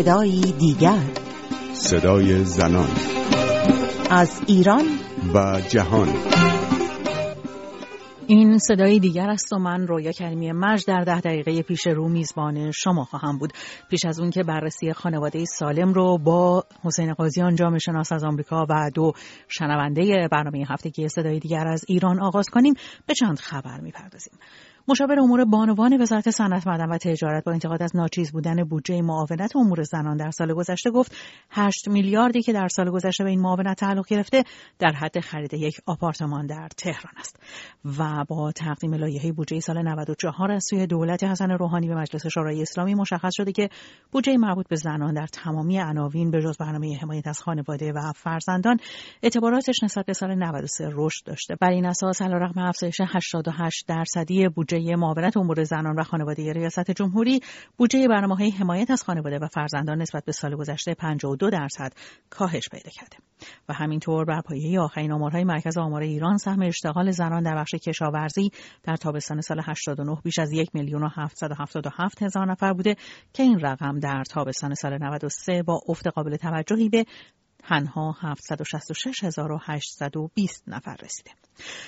صدایی دیگر. صدای زنان. از ایران. و جهان. این صدای دیگر است و من رویا کریمی مج در ده دقیقه پیش رو میزبان شما خواهم بود. پیش از اون که بررسی خانواده سالم رو با حسین قاضیان جامعه شناس از آمریکا و دو شنونده برنامه هفتگی صدای دیگر از ایران آغاز کنیم به چند خبر می‌پردازیم. مشاور امور بانوان وزارت صنعت معدن و تجارت با انتقاد از ناچیز بودن بودجه معاونت امور زنان در سال گذشته گفت 8 میلیاردی که در سال گذشته به این معاونت تعلق گرفته در حد خرید یک آپارتمان در تهران است. و با تقدیم لایحه بودجه سال 94 از سوی دولت حسن روحانی به مجلس شورای اسلامی مشخص شده که بودجه مربوط به زنان در تمامی عناوین به جز برنامه حمایت از خانواده و فرزندان اعتباراتش نسبت به سال 93 رشد داشته. بر این اساس علیرغم افزایش 88 درصدی بودجه معاونت امور زنان و خانواده ریاست جمهوری بودجه برنامه حمایت از خانواده و فرزندان نسبت به سال گذشته 52 درصد کاهش پیدا کرده. و همینطور بر پایه آخرین آمارهای مرکز آمار ایران سهم اشتغال زنان در بخش کشاورزی در تابستان سال 89 بیش از یک میلیون و 777 هزار نفر بوده که این رقم در تابستان سال 93 با افت قابل توجهی به تنها 766820 نفر رسیده.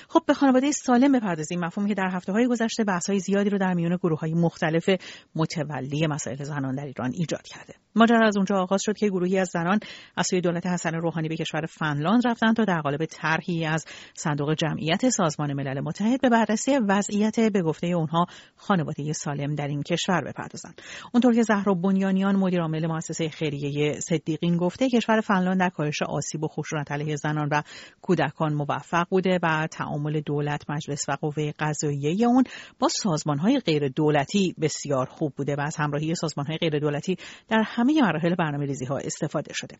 خب به خانواده سالم بپردازیم. مفهومی که در هفته های گذشته بحث های زیادی رو در میان گروه های مختلف متولی مسائل زنان در ایران ایجاد کرده. ماجرا از اونجا آغاز شد که گروهی از زنان از سوی دولت حسن روحانی به کشور فنلاند رفتند تا در قالب طرحی از صندوق جمعیت سازمان ملل متحد به بررسی وضعیت به گفته اونها خانواده سالم در این کشور بپردازند. اونطور که زهرا بنیانیان مدیر عامل مؤسسه خیریه صدیقین گفته کشور فنلاند در کاهش آسیب و خشونت علیه زنان و کودکان موفق بوده و تعامل دولت مجلس و قوه قضاییه اون با سازمان های غیر دولتی بسیار خوب بوده و از همراهی سازمان های غیر دولتی در همه مراحل برنامه ریزی ها استفاده شده.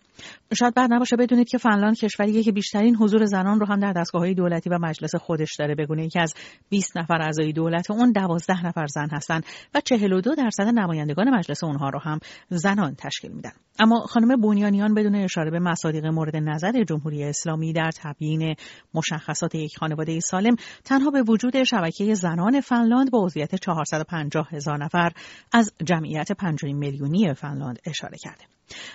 شاید بعد نباشه بدونید که فنلاند کشوریه که بیشترین حضور زنان رو هم در دستگاه های دولتی و مجلس خودش داره. بگونه که از 20 نفر اعضای دولت اون 12 نفر زن هستند و 42 درصد نمایندگان مجلس اونها رو هم زنان تشکیل میدن. اما خانم بنیانیان بدون اشاره به مصادیق مورد نظر جمهوری اسلامی در تبیین مشخصات یک خانواده سالم تنها به وجود شبکه زنان فنلاند با عضویت 450 هزار نفر از جمعیت 5 میلیونی فنلاند اشاره کرده.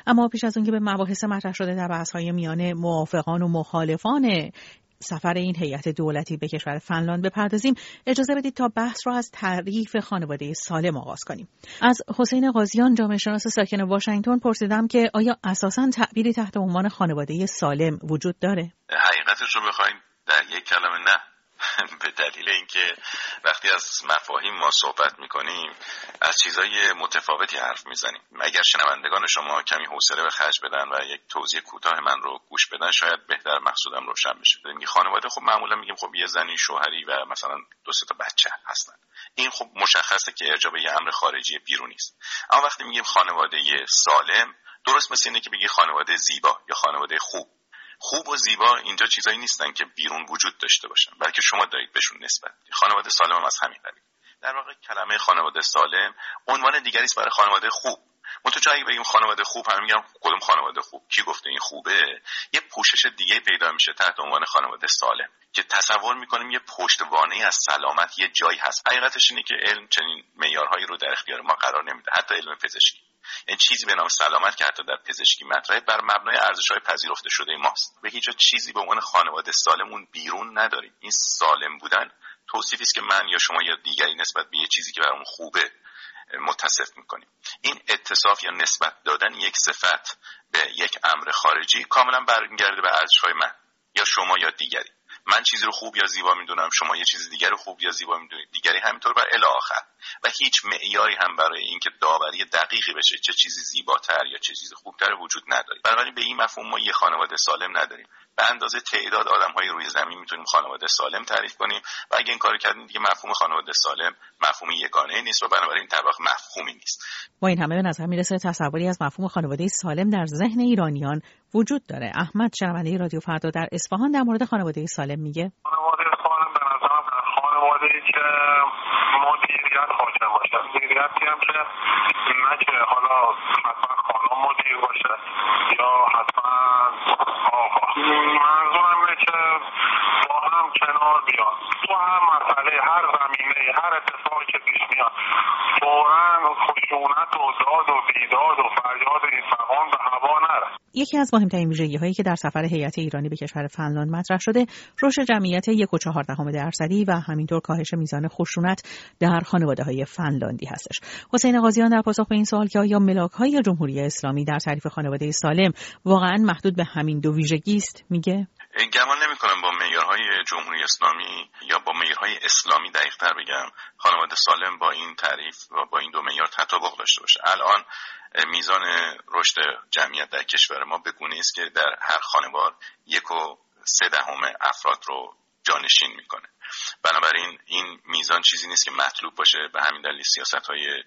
اما پیش از اون که به مباحث مطرح شده در بحث های میان موافقان و مخالفان سفر این هیئت دولتی به کشور فنلاند بپردازیم. اجازه بدید تا بحث را از تعریف خانواده سالم آغاز کنیم. از حسین قاضیان جامعه شناس ساکن واشنگتن پرسیدم که آیا اساسا تعبیری تحت عنوان خانواده سالم وجود داره؟ حقیقتش رو بخوایم در یک کلمه نه. به دلیل اینکه وقتی از مفاهیم ما صحبت می‌کنیم از چیزای متفاوتی حرف می‌زنیم. اگر شنوندگان شما کمی حوصله به خرج بدن و یک توضیح کوتاه من رو گوش بدن شاید بهتر مقصودم روشن بشه. میگه خانواده خب معمولا میگیم خب یه زنی شوهری و مثلا دو تا بچه هستن. این خب مشخصه که ارجاع به امر خارجی بیرونی است اما وقتی میگیم خانواده سالم درست مثل اینه که بگی خانواده زیبا یا خانواده خوب. خوب و زیبا اینجا چیزایی نیستن که بیرون وجود داشته باشن بلکه شما دارید بهشون نسبت خانواده سالم هم از همین قبیل. در واقع کلمه خانواده سالم عنوان دیگری است برای خانواده خوب. منتها اگه بگیم خانواده خوب هم میگم کدوم خانواده خوب؟ کی گفته این خوبه؟ یه پوشش دیگه پیدا میشه تحت عنوان خانواده سالم که تصور می‌کنیم یه پشتوانه از سلامت یه جایی هست. حقیقتش اینه که علم چنین معیارهایی رو در اختیار ما قرار نمیده حتی علم پزشکی. یعنی چیزی به نام سلامت که حتی در پزشکی مطرحه بر مبنای ارزش های پذیرفته شده ماست. به هیچ چیزی به عنوان خانواده سالمون بیرون نداریم. این سالم بودن توصیفی است که من یا شما یا دیگری نسبت به یه چیزی که برامون خوبه متصف می‌کنیم. این اتصاف یا نسبت دادن یک صفت به یک امر خارجی کاملا برمیگرده به ارزش های من یا شما یا دیگری. من چیزی رو خوب یا زیبا می‌دونم شما یه چیز دیگر رو خوب یا زیبا می‌دونید دیگری همینطور و الی آخر. و هیچ معیاری هم برای اینکه داوری دقیقی بشه چه چیزی زیباتر یا چه چیزی خوبتر وجود نداره. بنابراین به این مفهوم ما یه خانواده سالم نداریم. به اندازه تعداد آدم های روی زمین می‌تونیم خانواده سالم تعریف کنیم و اگه این کار کردیم دیگه مفهوم خانواده سالم مفهوم یگانه نیست و بنابراین طبق مفهومی نیست. با این همه به نظر می‌رسه تصوری از مفهوم خانواده سالم در ذهن ایرانیان وجود داره. احمد شنونده رادیو فردا در اصفهان در مورد خانواده سالم میگه. خانواده سالم به نظرم خانواده ای که مدیریت حاکم باشه مدیریتی هم که نه که حالا حتما خانم مدیر باشه یا حتما آقا منظورم اینه که با هم کنار بیان تو هر مسئله هر زمینه هر اتفاقی که پیش میاد فورا خشونت و داد و بیداد و فریاد یکی از مهمترین ویژگی هایی که در سفر هیئت ایرانی به کشور فنلاند مطرح شده رشد جمعیت یک و چهاردهم درصدی و همینطور کاهش میزان خشونت در خانواده های فنلاندی هستش. حسین قاضیان در پاسخ به این سوال که آیا ملاک های جمهوری اسلامی در تعریف خانواده سالم واقعا محدود به همین دو ویژگی است میگه؟ گمان نمی کنم با معیارهای جمهوری اسلامی یا با معیارهای اسلامی دقیق تر بگم. خانواده سالم با این تعریف و با این دو معیار تطابق داشته باشه. الان میزان رشد جمعیت در کشور ما به است که در هر خانوار یک و سه دهم افراد رو جانشین می‌کنه. بنابراین این میزان چیزی نیست که مطلوب باشه. به همین دلیل سیاست های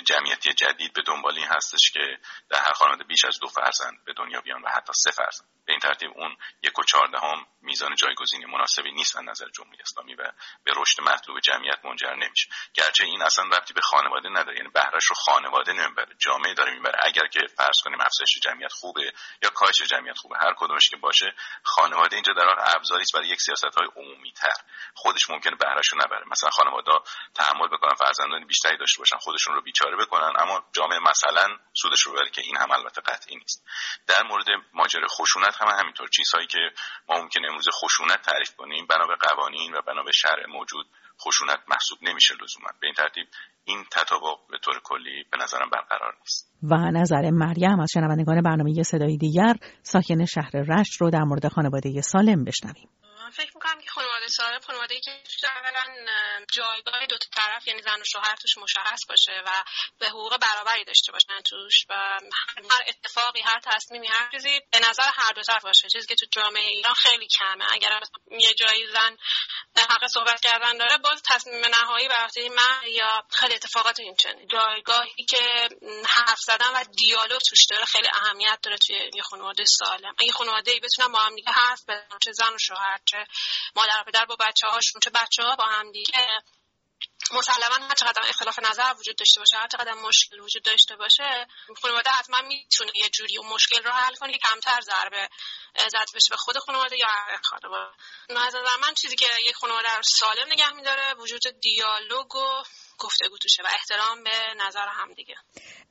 جمعیتی جدید به دنبال این هستش که در هر خانواده بیش از دو فرزند به دنیا بیان و حتی سه فرزند. به این ترتیب اون یک و چهاردهم میزان جایگزینی مناسبی نیست از نظر جمهوری اسلامی و به رشد مطلوب جمعیت منجر نمیشه. گرچه این اصلا ربطی به خانواده نداره یعنی بهرش رو خانواده نمی‌بره. جامعه داره می‌بره. اگر که فرض کنیم افزایش جمعیت خوبه یا کاهش جمعیت خوبه هر کدومش که باشه خانواده اینجا در واقع ابزاری برای یک سیاست های عمومی تر خودش ممکنه بهرش رو نبره. مثلا خانواده تحمل بکنن فرزندان بیشتری داشته باشن خودشون رو بیچاره بکنن اما جامعه مثلا سودش رو ببره که این هم البته قطعی نیست. در مورد ماجرای خشونت هم همینطور چیزهایی که ما ممکن امروز خشونت تعریف کنیم بنا به قوانین و بنا به شرع موجود خشونت محسوب نمیشه لزوما. به این ترتیب این تطابق به طور کلی به نظرم برقرار نیست. و نظر مریم از شنوندگان برنامه صدای دیگر ساکن شهر رشت رو در مورد خانواده سالم بشنویم. فکر می‌کنم سالم خانواده که اولا جایگاه دو طرف یعنی زن و شوهر توش مشخص باشه و به حقوق برابری داشته باشن توش و هر اتفاقی هر تصمیمی هر چیزی به نظر هر دو طرف باشه. چیزی که تو جامعه ایران خیلی کمه. اگر یه جایی زن حق صحبت کردن داره باز تصمیم نهایی بر من یا خیلی اتفاقات اینچنین جایگاهی که حرف زدن و دیالوگ توش داره خیلی اهمیت داره توی یه خانواده سالم. اگه خانواده ای بتونن با هم دیگه حرف بزنن چه زن و شوهر چه مادر و پدر با بچه هاشون چه بچه ها با هم دیگه مسلما هر چقدر اختلاف نظر وجود داشته باشه هر چقدر مشکل وجود داشته باشه خانواده حتما می‌تونه یه جوری اون مشکل رو حل کنه که کمتر ضربه زد بشه به خود خانواده یا خانواده. نظر من چیزی که یک خانواده سالم نگه میداره وجود دیالوگ و گفتگو توشه و احترام به نظر هم دیگه.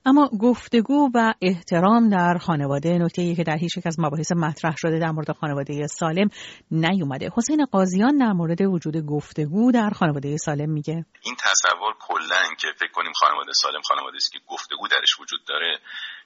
اما گفتگو و احترام در خانواده نکته که در هیچ یک از مباحث مطرح شده در مورد خانواده سالم نیومده. حسین قاضیان در مورد وجود گفتگو در خانواده سالم میگه. این تصور کلا که فکر کنیم خانواده سالم خانواده است که گفتگو درش وجود داره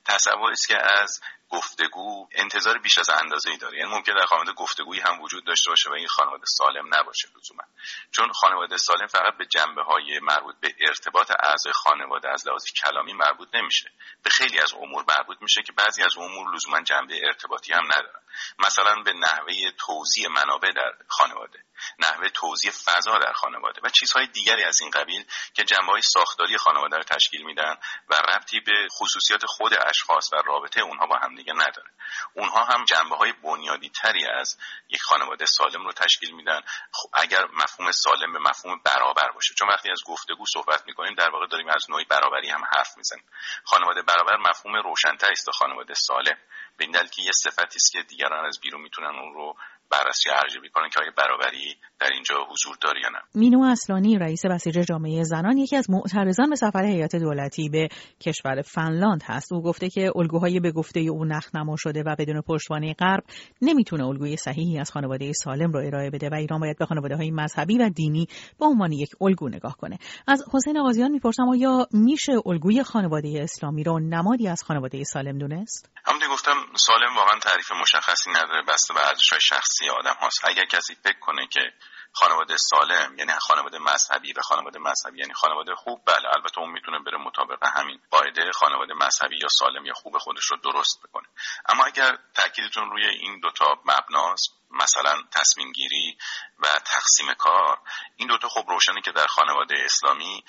تصوری است که از گفتگو انتظار بیش از اندازه ای داره. یعنی ممکن در خانواده گفتگویی هم وجود داشته باشه و این خانواده سالم نباشه لزوما. چون خانواده سالم فقط به جنبه های مربوط به ارتباط اعضای خانواده از لحاظ کلامی مربوط نمیشه. به خیلی از امور مربوط میشه که بعضی از امور لزوما جنبه ارتباطی هم ندارن. مثلا به نحوه توزیع منابع در خانواده نحوه توزیع فضا در خانواده و چیزهای دیگری از این قبیل که جنبه ساختاری خانواده رو تشکیل میدن و ربطی به خصوصیات خود اشخاص و رابطه اونها با همدیگه نداره. اونها هم جنبه های بنیادی تری از یک خانواده سالم رو تشکیل میدن. خب اگر مفهوم سالم به مفهوم برابر باشه چون وقتی از گفتگو صحبت می‌کنیم در واقع داریم از نوعی برابری هم حرف می‌زنیم. خانواده برابر مفهوم روشنتر است خانواده سالم. به این دلیل که یه صفتی است که دیگران از بیرون می‌تونن اون رو بررسی ارزیابی کنن که آیا برابری در اینجا حضور داره یا نه. مینو اصلانی رئیس بسیج جامعه زنان یکی از معترضان به سفر هیئت دولتی به کشور فنلاند هست. او گفته که الگوهای به گفته او نما شده و بدون پشتوانه غرب نمی‌تونه الگوی صحیحی از خانواده سالم رو ارائه بده و ایران باید به خانواده های مذهبی و دینی به عنوان یک الگو نگاه کنه. از حسین آقازیان می‌پرسم آیا میشه الگوی خانواده اسلامی رو نمادی از خانواده سالم دونست؟ همونطور گفتم سالم واقعا تعریف مشخصی نداره بسته به ارزش‌های شخصی آدم هاست. اگر کسی فکر کنه که خانواده سالم یعنی خانواده مذهبی و خانواده مذهبی یعنی خانواده خوب بله البته اون می‌تونه بره مطابق همین قاعده خانواده مذهبی یا سالم یا خوب خودش رو درست بکنه. اما اگر تاکیدتون روی این دوتا مبناست مثلا تصمیم گیری و تقسیم کار این دوتا خب روشنه که در خانواده اسلامی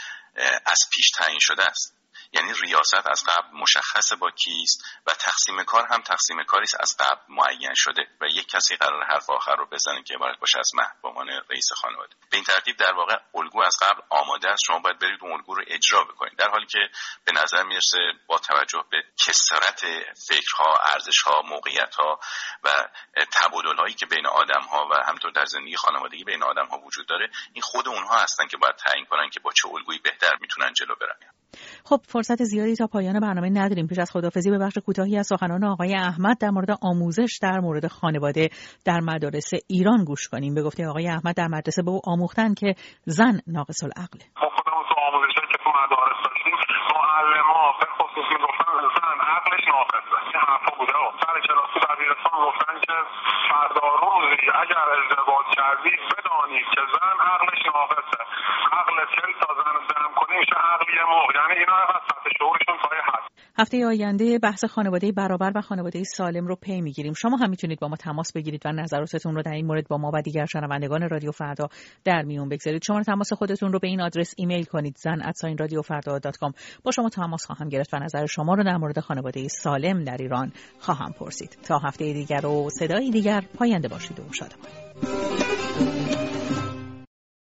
از پیش تعیین شده است. یعنی ریاست از قبل مشخص با کیست و تقسیم کار هم تقسیم کاری از قبل معین شده و یک کسی قرار حرف آخر رو بزنه که عبارت باشه از مهد به عنوان رئیس خانواده. به این ترتیب در واقع الگو از قبل آماده است. شما باید برید اون الگو رو اجرا بکنید. در حالی که به نظر می‌رسه با توجه به کسرت فکرها ارزشها موقعیتها و تبادل هایی که بین آدم ها و همطور در زندگی خانوادگی بین آدم ها وجود داره این خود اونها هستن که باید تعیین کنن که با چه الگویی بهتر می‌تونن جلو برن. خب فرصت زیادی تا پایان برنامه نداریم. پیش از خدافزی به بخش کوتاهی از سخنان آقای احمد در مورد آموزش در مورد خانواده در مدارس ایران گوش کنیم. به گفته آقای احمد در مدرسه به او آموختن که زن ناقص العقله ما خودمون تو آموزش که تو مدارس داشتیم معلما به خصوص می‌گفتن زن عقلش ناقصه. این حرفا بوده. سر کلاس دبیرستان گفتن که فردا روزی اگر ازدواج کردی بدانید که زن عقلش ناقصه عقل چل تا زن جمع کنی میشه عقلی مرغ یعنی اینا از سطح شعورشون پای هست هفته آینده بحث خانواده برابر و خانواده سالم رو پی می‌گیریم. شما هم می‌تونید با ما تماس بگیرید و نظراتتون رو در این مورد با ما و دیگر شنوندگان رادیو فردا در میون بگذارید. شما تماس خودتون رو به این آدرس ایمیل کنید زن رادیو فردا با شما تماس خواهم گرفت و نظر شما رو در مورد خانواده سالم در ایران خواهم پرسید. تا هفته دیگر و صدای دیگر پاینده باشید و شادمان.